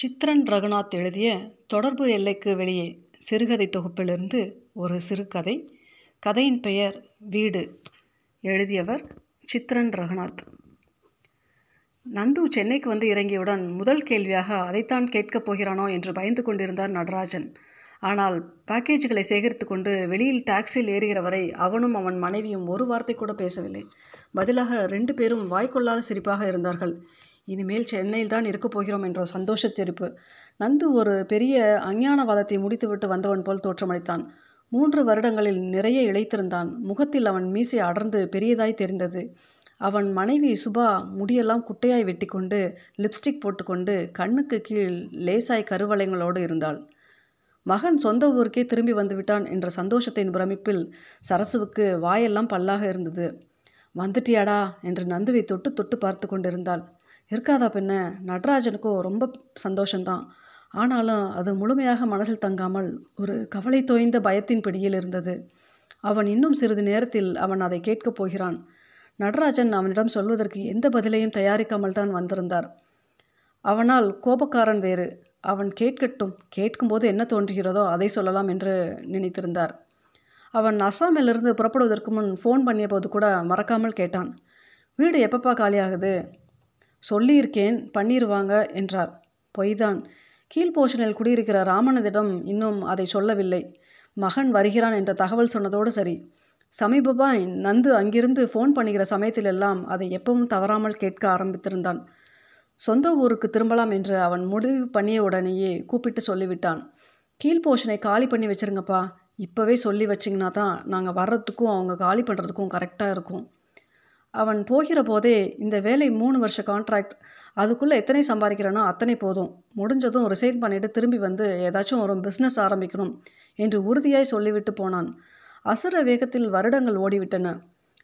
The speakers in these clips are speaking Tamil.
சித்ரன் ரகுநாத் எழுதிய தொடர்பு எல்லைக்கு வெளியே சிறுகதை தொகுப்பிலிருந்து ஒரு சிறுகதை. கதையின் பெயர் வீடு. எழுதியவர் சித்ரன் ரகுநாத். நந்து சென்னைக்கு வந்து இறங்கியவுடன் முதல் கேள்வியாக அதைத்தான் கேட்கப் போகிறானோ? என்று பயந்து கொண்டிருந்தார் நடராஜன். ஆனால் பேக்கேஜுகளை சேகரித்து கொண்டு வெளியில் டாக்ஸியில் ஏறுகிற வரை அவனும் அவன் மனைவியும் ஒரு வார்த்தை கூட பேசவில்லை. பதிலாக ரெண்டு பேரும் வாய்க்கொள்ளாத சிரிப்பாக இருந்தார்கள். இனிமேல் சென்னையில் தான் இருக்கப் போகிறோம் என்ற சந்தோஷச் நந்து ஒரு பெரிய அஞ்ஞானவாதத்தை முடித்துவிட்டு வந்தவன் போல் தோற்றமளித்தான். மூன்று வருடங்களில் நிறைய இழைத்திருந்தான். முகத்தில் அவன் மீசை அடர்ந்து பெரியதாய் தெரிந்தது. அவன் மனைவி சுபா முடியெல்லாம் குட்டையாய் வெட்டிக்கொண்டு லிப்ஸ்டிக் போட்டுக்கொண்டு கண்ணுக்கு கீழ் லேசாய் கருவளைங்களோடு இருந்தாள். மகன் சொந்த ஊருக்கே திரும்பி வந்துவிட்டான் என்ற சந்தோஷத்தின் பிரமிப்பில் சரசுவுக்கு வாயெல்லாம் பல்லாக இருந்தது. வந்துட்டியாடா? என்று நந்துவை தொட்டு தொட்டு பார்த்து கொண்டிருந்தாள். இருக்காதா பின்ன நடராஜனுக்கோ ரொம்ப சந்தோஷந்தான் ஆனாலும் அது முழுமையாக மனசில் தங்காமல் ஒரு கவலை தோய்ந்த பயத்தின் பிடியில் இருந்தது. அவன் இன்னும் சிறிது நேரத்தில் அவன் அதை கேட்கப் போகிறான். நடராஜன் அவனிடம் சொல்வதற்கு எந்த பதிலையும் தயாரிக்காமல் தான் வந்திருந்தார். அவனால் கோபக்காரன் வேறு. அவன் கேட்கட்டும் கேட்கும்போது என்ன தோன்றுகிறதோ அதை சொல்லலாம் என்று நினைத்திருந்தார். அவன் அசாமிலிருந்து புறப்படுவதற்கு முன் ஃபோன் பண்ணிய போது கூட மறக்காமல் கேட்டான். வீடு எப்பப்பா காலியாகுது? சொல்லியிருக்கேன் பண்ணிடுவாங்க என்றார். பொய்தான். கீழ் போஷனில் குடியிருக்கிற ராமனதிடம் இன்னும் அதை சொல்லவில்லை. மகன் வருகிறான் என்ற தகவல் சொன்னதோடு சரி. சமீபமாய் நந்து அங்கிருந்து ஃபோன் பண்ணுகிற சமயத்திலெல்லாம் அதை எப்பவும் தவறாமல் கேட்க ஆரம்பித்திருந்தான். சொந்த ஊருக்கு திரும்பலாம் என்று அவன் முடிவு பண்ணிய உடனேயே கூப்பிட்டு சொல்லிவிட்டான். கீழ் போஷனை காலி பண்ணி வச்சுருங்கப்பா. இப்போவே சொல்லி வச்சிங்கன்னா தான் நாங்கள் வர்றதுக்கும் அவங்க காலி பண்ணுறதுக்கும் கரெக்டாக இருக்கும். அவன் போகிற போதே இந்த வேலை மூணு வருஷ கான்ட்ராக்ட் அதுக்குள்ளே எத்தனை சம்பாதிக்கிறேனோ அத்தனை போதும். முடிஞ்சதும் ரிசைன் பண்ணிவிட்டு திரும்பி வந்து ஏதாச்சும் ஒரு பிஸ்னஸ் ஆரம்பிக்கணும் என்று உறுதியாய் சொல்லிவிட்டு போனான். அசுர வேகத்தில் வருடங்கள் ஓடிவிட்டன.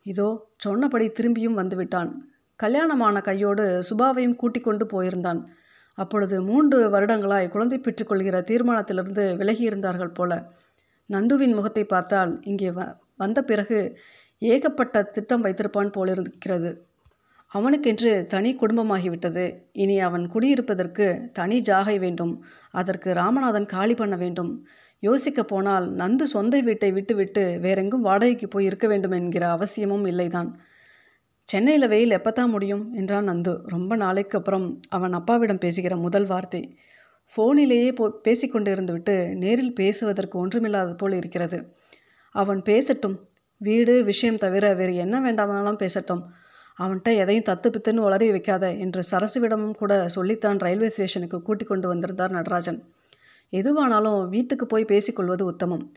இதோ சொன்னபடி திரும்பியும் வந்துவிட்டான். கல்யாணமான கையோடு சுபாவையும் கூட்டிக் கொண்டு போயிருந்தான். அப்பொழுது மூன்று வருடங்களாய் குழந்தை பெற்றுக்கொள்கிற தீர்மானத்திலிருந்து விலகியிருந்தார்கள் போல. நந்துவின் முகத்தை பார்த்தால் இங்கே வ வந்த பிறகு ஏகப்பட்ட திட்டம் வைத்திருப்பான் போலிருக்கிறது. அவனுக்கென்று தனி குடும்பமாகிவிட்டது. இனி அவன் குடியிருப்பதற்கு தனி ஜாகை வேண்டும். அதற்கு ராமநாதன் காலி பண்ண வேண்டும். யோசிக்க போனால் நந்து சொந்த வீட்டை விட்டுவிட்டு வேறெங்கும் வாடகைக்கு போய் இருக்க வேண்டும் என்கிற அவசியமும் இல்லைதான். சென்னையில் வெயில் எப்போ தான் முடியும்? என்றான் நந்து. ரொம்ப நாளைக்கு அப்புறம் அவன் அப்பாவிடம் பேசுகிற முதல் வார்த்தை. ஃபோனிலேயே போ பேசிக்கொண்டு இருந்துவிட்டு நேரில் பேசுவதற்கு ஒன்றுமில்லாத போல் இருக்கிறது. அவன் பேசட்டும். வீடு விஷயம் தவிர வேறு என்ன வேண்டாமாலும் பேசட்டும். அவன்கிட்ட எதையும் தத்து பித்துன்னு உளறி வைக்காத என்று சரசுவிடமும் கூட சொல்லித்தான் ரயில்வே ஸ்டேஷனுக்கு கூட்டிக் கொண்டு வந்திருந்தார் நடராஜன். எதுவானாலும் வீட்டுக்கு போய் பேசிக்கொள்வது உத்தமம்.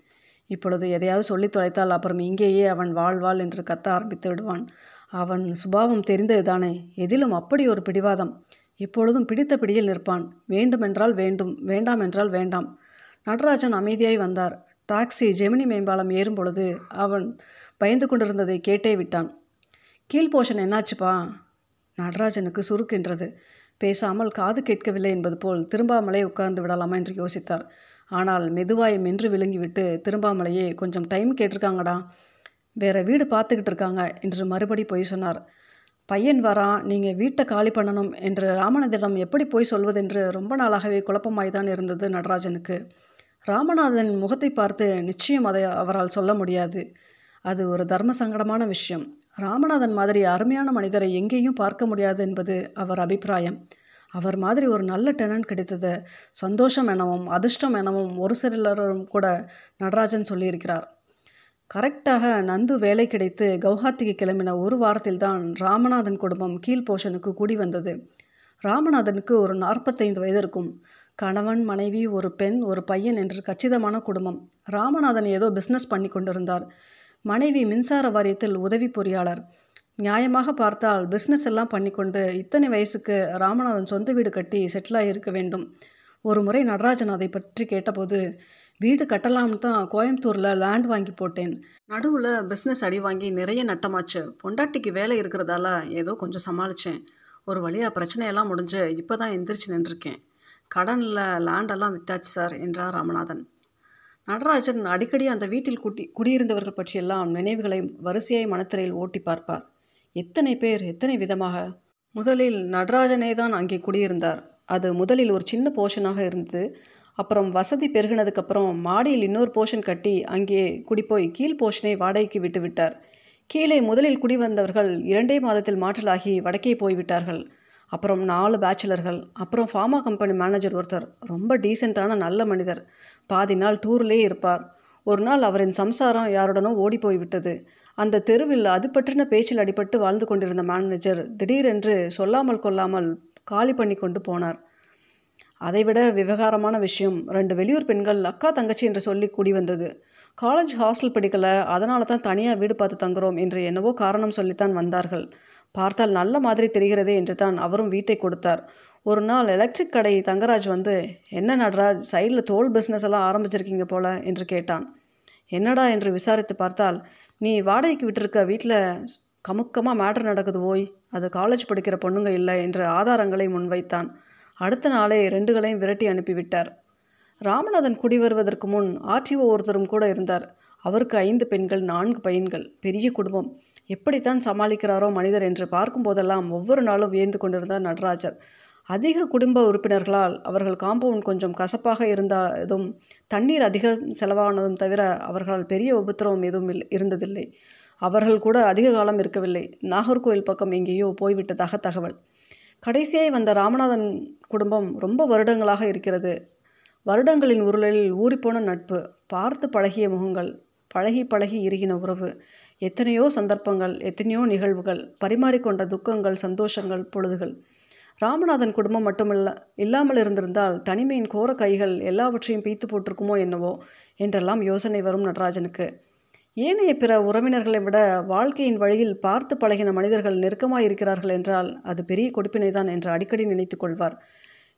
இப்பொழுது எதையாவது சொல்லி தொலைத்தால் அப்புறம் இங்கேயே அவன் வாழ்வாள் என்று கத்த ஆரம்பித்து விடுவான். அவன் சுபாவம் தெரிந்தது தானே எதிலும் அப்படி ஒரு பிடிவாதம். இப்பொழுதும் பிடித்த பிடியில் நிற்பான். வேண்டுமென்றால் வேண்டும் வேண்டாம் என்றால் வேண்டாம். நடராஜன் அமைதியாய் வந்தார். டாக்ஸி ஜெமினி மேம்பாலம் ஏறும்பொழுது அவன் பயந்து கொண்டிருந்ததை கேட்டே விட்டான். கீழ் போஷன் என்னாச்சுப்பா? நடராஜனுக்கு சுருக்கின்றது பேசாமல் காது கேட்கவில்லை என்பது போல் திரும்பாமலே உட்கார்ந்து விடலாமா என்று யோசித்தார். ஆனால் மெதுவாய் மென்று விழுங்கிவிட்டு திரும்பாமலையே கொஞ்சம் டைம் கேட்டிருக்காங்கடா. வேற வீடு பார்த்துக்கிட்டு இருக்காங்க என்று மறுபடி போய் சொன்னார். பையன் வரான் நீங்கள் வீட்டை காலி பண்ணணும் என்று ராமநாதனிடம் எப்படி போய் சொல்வதென்று ரொம்ப நாளாகவே குழப்பமாய் தான் இருந்தது நடராஜனுக்கு. ராமநாதன் முகத்தை பார்த்து நிச்சயம் அதை அவரால் சொல்ல முடியாது. அது ஒரு தர்ம சங்கடமான விஷயம். ராமநாதன் மாதிரி அருமையான மனிதரை எங்கேயும் பார்க்க முடியாது என்பது அவர் அபிப்பிராயம். அவர் மாதிரி ஒரு நல்ல டெனன்ட் கிடைத்தது சந்தோஷம் எனவும் அதிர்ஷ்டம் எனவும் ஒரு சிலரும் கூட நடராஜன் சொல்லியிருக்கிறார். கரெக்டாக நந்து வேலை கிடைத்து கவுஹாத்திக்கு கிளம்பின ஒரு வாரத்தில் தான் ராமநாதன் குடும்பம் கீழ் போஷனுக்கு கூடி வந்தது. ராமநாதனுக்கு ஒரு நாற்பத்தைந்து வயது இருக்கும். கணவன் மனைவி ஒரு பெண் ஒரு பையன் என்று கச்சிதமான குடும்பம். ராமநாதன் ஏதோ பிஸ்னஸ் பண்ணி கொண்டிருந்தார். மனைவி மின்சார வாரியத்தில் உதவி பொறியாளர். நியாயமாக பார்த்தால் பிஸ்னஸ் எல்லாம் பண்ணிக்கொண்டு இத்தனை வயசுக்கு ராமநாதன் சொந்த வீடு கட்டி செட்டிலாக இருக்க வேண்டும். ஒரு முறை நடராஜன் அதை பற்றி கேட்டபோது வீடு கட்டலாம்னு தான் கோயம்புத்தூரில் லேண்ட் வாங்கி போட்டேன். நடுவில் பிஸ்னஸ் அடி வாங்கி நிறைய நட்டமாச்சு. பொண்டாட்டிக்கு வேலை இருக்கிறதால ஏதோ கொஞ்சம் சமாளித்தேன் ஒரு வழியாக பிரச்சனையெல்லாம் முடிஞ்சு இப்போ தான் எந்திரிச்சு நின்றுருக்கேன். கடனில் லேண்டெல்லாம் வித்தாச்சு சார் என்றார் ராமநாதன். நடராஜன் அடிக்கடி அந்த வீட்டில் குட்டி குடியிருந்தவர்கள் பற்றியெல்லாம் நினைவுகளை வரிசையாய் மனத்திரையில் ஓட்டி பார்ப்பார். எத்தனை பேர் எத்தனை விதமாக? முதலில் நடராஜனே தான் அங்கே குடியிருந்தார். அது முதலில் ஒரு சின்ன போர்ஷனாக இருந்தது. அப்புறம் வசதி பெருகினதுக்கப்புறம் மாடியில் இன்னொரு போர்ஷன் கட்டி அங்கே குடிப்போய் கீழ் போர்ஷனை வாடகைக்கு விட்டுவிட்டார் கீழே முதலில் குடி வந்தவர்கள் இரண்டே மாதத்தில் மாற்றலாகி வடக்கே போய்விட்டார்கள். அப்புறம் நாலு பேச்சுலர்கள் அப்புறம் ஃபார்மா கம்பெனி மேனேஜர் ஒருத்தர் ரொம்ப டீசெண்டான நல்ல மனிதர். பாதி நாள் டூர்லேயே இருப்பார். ஒரு நாள் அவரின் சம்சாரம் யாருடனோ ஓடி போய்விட்டது அந்த தெருவில் அது பற்றின பேச்சில் அடிபட்டு வாழ்ந்து கொண்டிருந்த மேனேஜர் திடீரென்று சொல்லாமல் கொள்ளாமல் காலி பண்ணி கொண்டு போனார். அதைவிட விவகாரமான விஷயம் ரெண்டு வெளியூர் பெண்கள் அக்கா தங்கச்சி என்று சொல்லி கூடி வந்தது. காலேஜ் ஹாஸ்டல் படிக்கலை அதனால தான் தனியாக வீடு பார்த்து தங்குறோம் என்று என்னவோ காரணம் சொல்லித்தான் வந்தார்கள். பார்த்தால் நல்ல மாதிரி தெரிகிறதே என்று தான் அவரும் வீட்டை கொடுத்தார். ஒரு நாள் எலக்ட்ரிக் கடை தங்கராஜ் வந்து என்ன நடராஜ் சைடில் தோல் பிஸ்னஸ் எல்லாம் ஆரம்பிச்சிருக்கீங்க போல என்று கேட்டான். என்னடா? என்று விசாரித்து பார்த்தால் நீ வாடகைக்கு விட்டிருக்க வீட்டில் கமுக்கமாக மேட்ரு நடக்குது ஓய் அது காலேஜ் படிக்கிற பொண்ணுங்க இல்லை என்று ஆதாரங்களை முன்வைத்தான். அடுத்த நாளே ரெண்டுகளையும் விரட்டி அனுப்பிவிட்டார். ராமநாதன் குடி வருவதற்கு முன் ஆர்டிஓ ஒருத்தரும் கூட இருந்தார். அவருக்கு ஐந்து பெண்கள் நான்கு பையன்கள் பெரிய குடும்பம். எப்படித்தான் சமாளிக்கிறாரோ மனிதர் என்று பார்க்கும் போதெல்லாம் ஒவ்வொரு நாளும் வியந்து கொண்டிருந்தார் நடராஜர். அதிக குடும்ப உறுப்பினர்களால் அவர்கள் காம்பவுண்ட் கொஞ்சம் கசப்பாக இருந்ததும் தண்ணீர் அதிகம் செலவானதும் தவிர அவர்களால் பெரிய உபத்திரவம் எதுவும் இல் இருந்ததில்லை. அவர்கள் கூட அதிக காலம் இருக்கவில்லை. நாகர்கோவில் பக்கம் எங்கேயோ போய்விட்டதாக தகவல். கடைசியாய் வந்த ராமநாதன் குடும்பம் ரொம்ப வருடங்களாக இருக்கிறது. வருடங்களின் உருளலில் ஊறிப்போன நட்பு பார்த்து பழகிய முகங்கள் பழகி பழகி இறுகின உறவு எத்தனையோ சந்தர்ப்பங்கள் எத்தனையோ நிகழ்வுகள் பரிமாறிக்கொண்ட துக்கங்கள் சந்தோஷங்கள் பொழுதுகள். ராமநாதன் குடும்பம் மட்டுமில்ல இல்லாமல் இருந்திருந்தால் தனிமையின் கோர கைகள் எல்லாவற்றையும் பீத்து போட்டிருக்குமோ என்னவோ என்றெல்லாம் யோசனை வரும் நடராஜனுக்கு. ஏனைய பிற உறவினர்களை விட வாழ்க்கையின் வழியில் பார்த்து பழகின மனிதர்கள் நெருக்கமாக இருக்கிறார்கள் என்றால் அது பெரிய கொடுப்பினைதான் என்று அடிக்கடி நினைத்து கொள்வார்.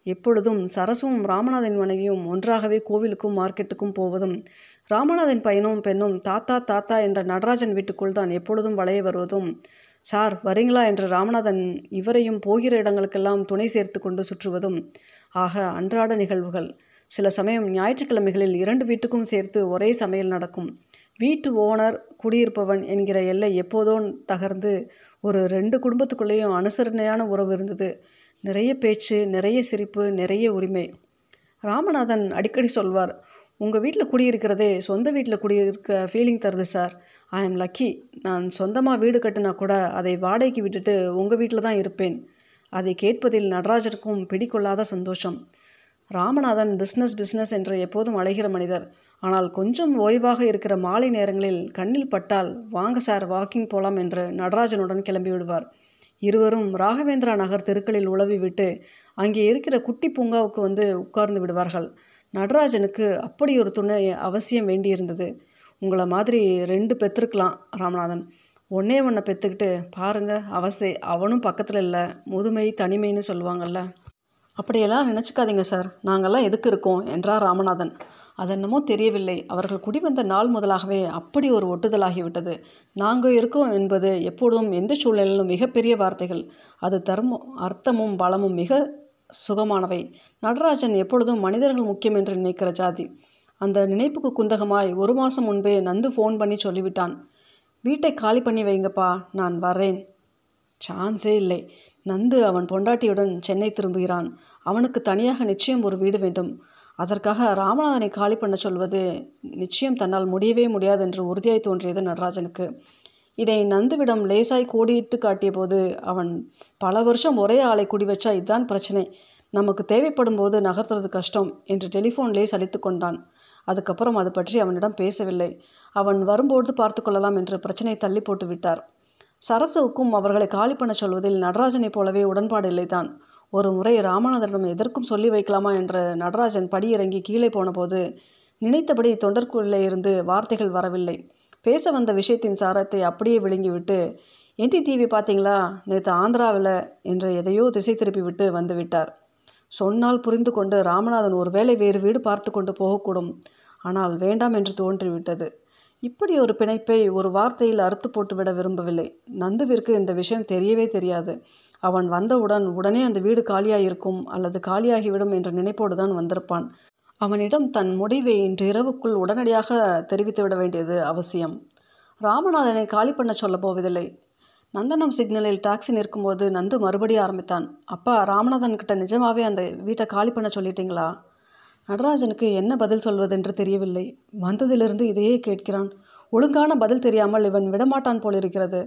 எப்பொழுதும் சரசும் ராமநாதன் மனைவியும் ஒன்றாகவே கோவிலுக்கும் மார்க்கெட்டுக்கும் போவதும் ராமநாதன் பையனும் பெண்ணும் தாத்தா தாத்தா என்ற நடராஜன் வீட்டுக்குள் தான் எப்பொழுதும் வளைய வருவதும் சார் வரீங்களா? என்று ராமநாதன் இவரையும் போகிற இடங்களுக்கெல்லாம் துணை சேர்த்து கொண்டு சுற்றுவதும் ஆக அன்றாட நிகழ்வுகள். சில சமயம் ஞாயிற்றுக்கிழமைகளில் இரண்டு வீட்டுக்கும் சேர்த்து ஒரே சமையல் நடக்கும். வீட்டு ஓனர் குடியிருப்பவன் என்கிற எல்லை எப்போதோ தகர்ந்து ஒரு ரெண்டு குடும்பத்துக்குள்ளேயும் அனுசரணையான உறவு இருந்தது. நிறைய பேச்சு நிறைய சிரிப்பு நிறைய உரிமை. ராமநாதன் அடிக்கடி சொல்வார் உங்கள் வீட்டில் குடியிருக்கிறதே சொந்த வீட்டில் குடியிருக்க ஃபீலிங் தருது சார் ஐ எம் லக்கி நான் சொந்தமாக வீடு கட்டினா கூட அதை வாடகைக்கு விட்டுட்டு உங்கள் வீட்டில் தான் இருப்பேன். அதை கேட்பதில் நடராஜருக்கும் பிடிக்கொள்ளாத சந்தோஷம். ராமநாதன் பிஸ்னஸ் பிஸ்னஸ் என்று எப்போதும் அழைகிற மனிதர். ஆனால் கொஞ்சம் ஓய்வாக இருக்கிற மாலை நேரங்களில் கண்ணில் பட்டால் வாங்க சார் வாக்கிங் போகலாம் என்று நடராஜனுடன் கிளம்பி விடுவார். இருவரும் ராகவேந்திரா நகர் தெருக்களில் உழவி விட்டு அங்கே இருக்கிற குட்டி பூங்காவுக்கு வந்து உட்கார்ந்து விடுவார்கள். நடராஜனுக்கு அப்படி ஒரு துணை அவசியம் வேண்டியிருந்தது. உங்களை மாதிரி ரெண்டு பெற்றுருக்கலாம் ராமநாதன். ஒன்னே ஒன்றை பெற்றுக்கிட்டு பாருங்க அவஸ்தை அவனும் பக்கத்தில் இல்லை முதுமை தனிமைன்னு சொல்லுவாங்கள்ல அப்படியெல்லாம் நினச்சிக்காதீங்க சார். நாங்கள்லாம் எதுக்கு இருக்கோம்? என்றார் ராமநாதன். அதென்னமோ தெரியவில்லை. அவர்கள் குடிவந்த நாள் முதலாகவே அப்படி ஒரு ஒட்டுதலாகிவிட்டது. நாங்கள் இருக்கோம் என்பது எப்பொழுதும் எந்த சூழ்நிலையிலும் மிகப்பெரிய வார்த்தைகள். அது தர்ம அர்த்தமும் பலமும் மிக சுகமானவை. நடராஜன் எப்பொழுதும் மனிதர்கள் முக்கியம் என்று நினைக்கிற ஜாதி. அந்த நினைப்புக்கு குந்தகமாய் ஒரு மாதம் முன்பே நந்து ஃபோன் பண்ணி சொல்லிவிட்டான். வீட்டை காலி பண்ணி வைங்கப்பா நான் வரேன். சான்ஸே இல்லை. நந்து அவன் பொண்டாட்டியுடன் சென்னை திரும்புகிறான். அவனுக்கு தனியாக நிச்சயம் ஒரு வீடு வேண்டும். அதற்காக ராமநாதனை காலி பண்ண சொல்வது நிச்சயம் தன்னால் முடியவே முடியாது என்று உறுதியாய் தோன்றியது நடராஜனுக்கு. இதை நந்துவிடம் லேசாய் கோடியிட்டு காட்டிய போது அவன் பல வருஷம் ஒரே ஆளை குடி வச்சா இதுதான் பிரச்சனை. நமக்கு தேவைப்படும் போது நகர்த்துறது கஷ்டம் என்று டெலிஃபோன்லேயே சலித்து கொண்டான். அதுக்கப்புறம் அது பற்றி அவனிடம் பேசவில்லை. அவன் வரும்போது பார்த்து கொள்ளலாம் என்று பிரச்சனை தள்ளி போட்டு விட்டார் சரசுவுக்கும் அவர்களை காலி பண்ண சொல்வதில் நடராஜனைப் போலவே உடன்பாடு இல்லைதான். ஒரு முறை ராமநாதனிடம் எதற்கும் சொல்லி வைக்கலாமா என்று நடராஜன் படியிறங்கி கீழே போனபோது நினைத்தபடி தொண்டர்க்குள்ளே இருந்து வார்த்தைகள் வரவில்லை. பேச வந்த விஷயத்தின் சாரத்தை அப்படியே விழுங்கிவிட்டு என்டி டிவி பார்த்தீங்களா? நேற்று ஆந்திராவில் என்று எதையோ திசை திருப்பி விட்டு வந்துவிட்டார் சொன்னால் புரிந்து கொண்டு ராமநாதன் ஒருவேளை வேறு வீடு பார்த்து கொண்டு போகக்கூடும். ஆனால் வேண்டாம் என்று தோன்றிவிட்டது. இப்படி ஒரு பிணைப்பை ஒரு வார்த்தையில் அறுத்து போட்டுவிட விரும்பவில்லை. நந்துவிற்கு இந்த விஷயம் தெரியவே தெரியாது. அவன் வந்தவுடன் உடனே அந்த வீடு காலியாயிருக்கும் அல்லது காலியாகிவிடும் என்ற நினைப்போடு தான் வந்திருப்பான். அவனிடம் தன் முடிவை இன்று இரவுக்குள் உடனடியாக தெரிவித்துவிட வேண்டியது அவசியம். ராமநாதனை காலி பண்ண சொல்ல போவதில்லை. நந்தனம் சிக்னலில் டாக்ஸி நிற்கும்போது நந்து மறுபடியும் ஆரம்பித்தான். அப்பா ராமநாதன் கிட்ட நிஜமாவே அந்த வீட்டை காலி பண்ண சொல்லிட்டீங்களா? நடராஜனுக்கு என்ன பதில் சொல்வதென்று தெரியவில்லை. வந்ததிலிருந்து இதையே கேட்கிறான். ஒழுங்கான பதில் தெரியாமல் இவன் விடமாட்டான் போலிருக்கிறது.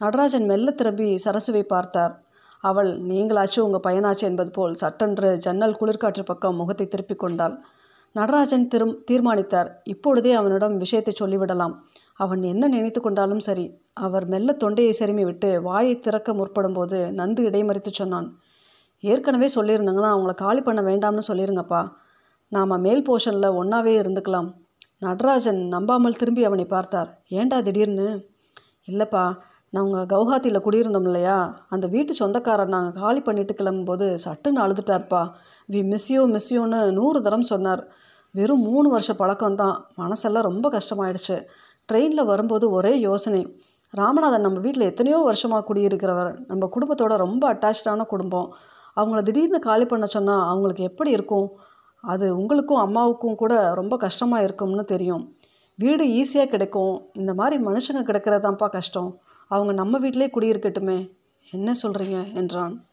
நடராஜன் மெல்ல திரும்பி சரசுவை பார்த்தார். அவள் நீங்களாச்சும் உங்கள் பையனாச்சு என்பது போல் சட்டென்று ஜன்னல் குளிர்காற்று பக்கம் முகத்தை திருப்பிக் கொண்டாள். நடராஜன் திரும் தீர்மானித்தார். இப்பொழுதே அவனிடம் விஷயத்தை சொல்லிவிடலாம். அவன் என்ன நினைத்து கொண்டாலும் சரி. அவர் மெல்ல தொண்டையை செருமி விட்டு வாயை திறக்க முற்படும்போது நந்து இடைமறித்து சொன்னான். ஏற்கனவே சொல்லியிருந்தாங்கன்னா அவங்கள காலி பண்ண வேண்டாம்னு சொல்லிருங்கப்பா. நாம் மேல் போர்ஷனில் ஒன்றாவே இருந்துக்கலாம். நடராஜன் நம்பாமல் திரும்பி அவனை பார்த்தார். ஏண்டா திடீர்னு? இல்லைப்பா. நாங்கள் கவுஹாத்தியில் குடியிருந்தோம் இல்லையா? அந்த வீட்டு சொந்தக்காரர் நாங்கள் காலி பண்ணிட்டு கிளம்பும்போது சட்டுன்னு அழுதுட்டார்ப்பா. வி மிஸ்யூ மிஸ்யூன்னு நூறு தரம் சொன்னார். வெறும் மூணு வருஷ பழக்கம்தான் மனசெல்லாம் ரொம்ப கஷ்டமாயிடுச்சு. ட்ரெயினில் வரும்போது ஒரே யோசனை. ராமநாதன் நம்ம வீட்டில் எத்தனையோ வருஷமாக குடியிருக்கிறவர். நம்ம குடும்பத்தோட ரொம்ப அட்டாச்சான குடும்பம். அவங்கள திடீர்னு காலி பண்ண சொன்னால் அவங்களுக்கு எப்படி இருக்கும்? அது உங்களுக்கும் அம்மாவுக்கும் கூட ரொம்ப கஷ்டமாக இருக்கும்னு தெரியும். வீடு ஈஸியாக கிடைக்கும். இந்த மாதிரி மனுஷங்க கிடைக்கிறதாம்ப்பா கஷ்டம். அவங்க நம்ம வீட்டிலே குடியிருக்கட்டுமே. என்ன சொல்கிறீங்க என்றான்.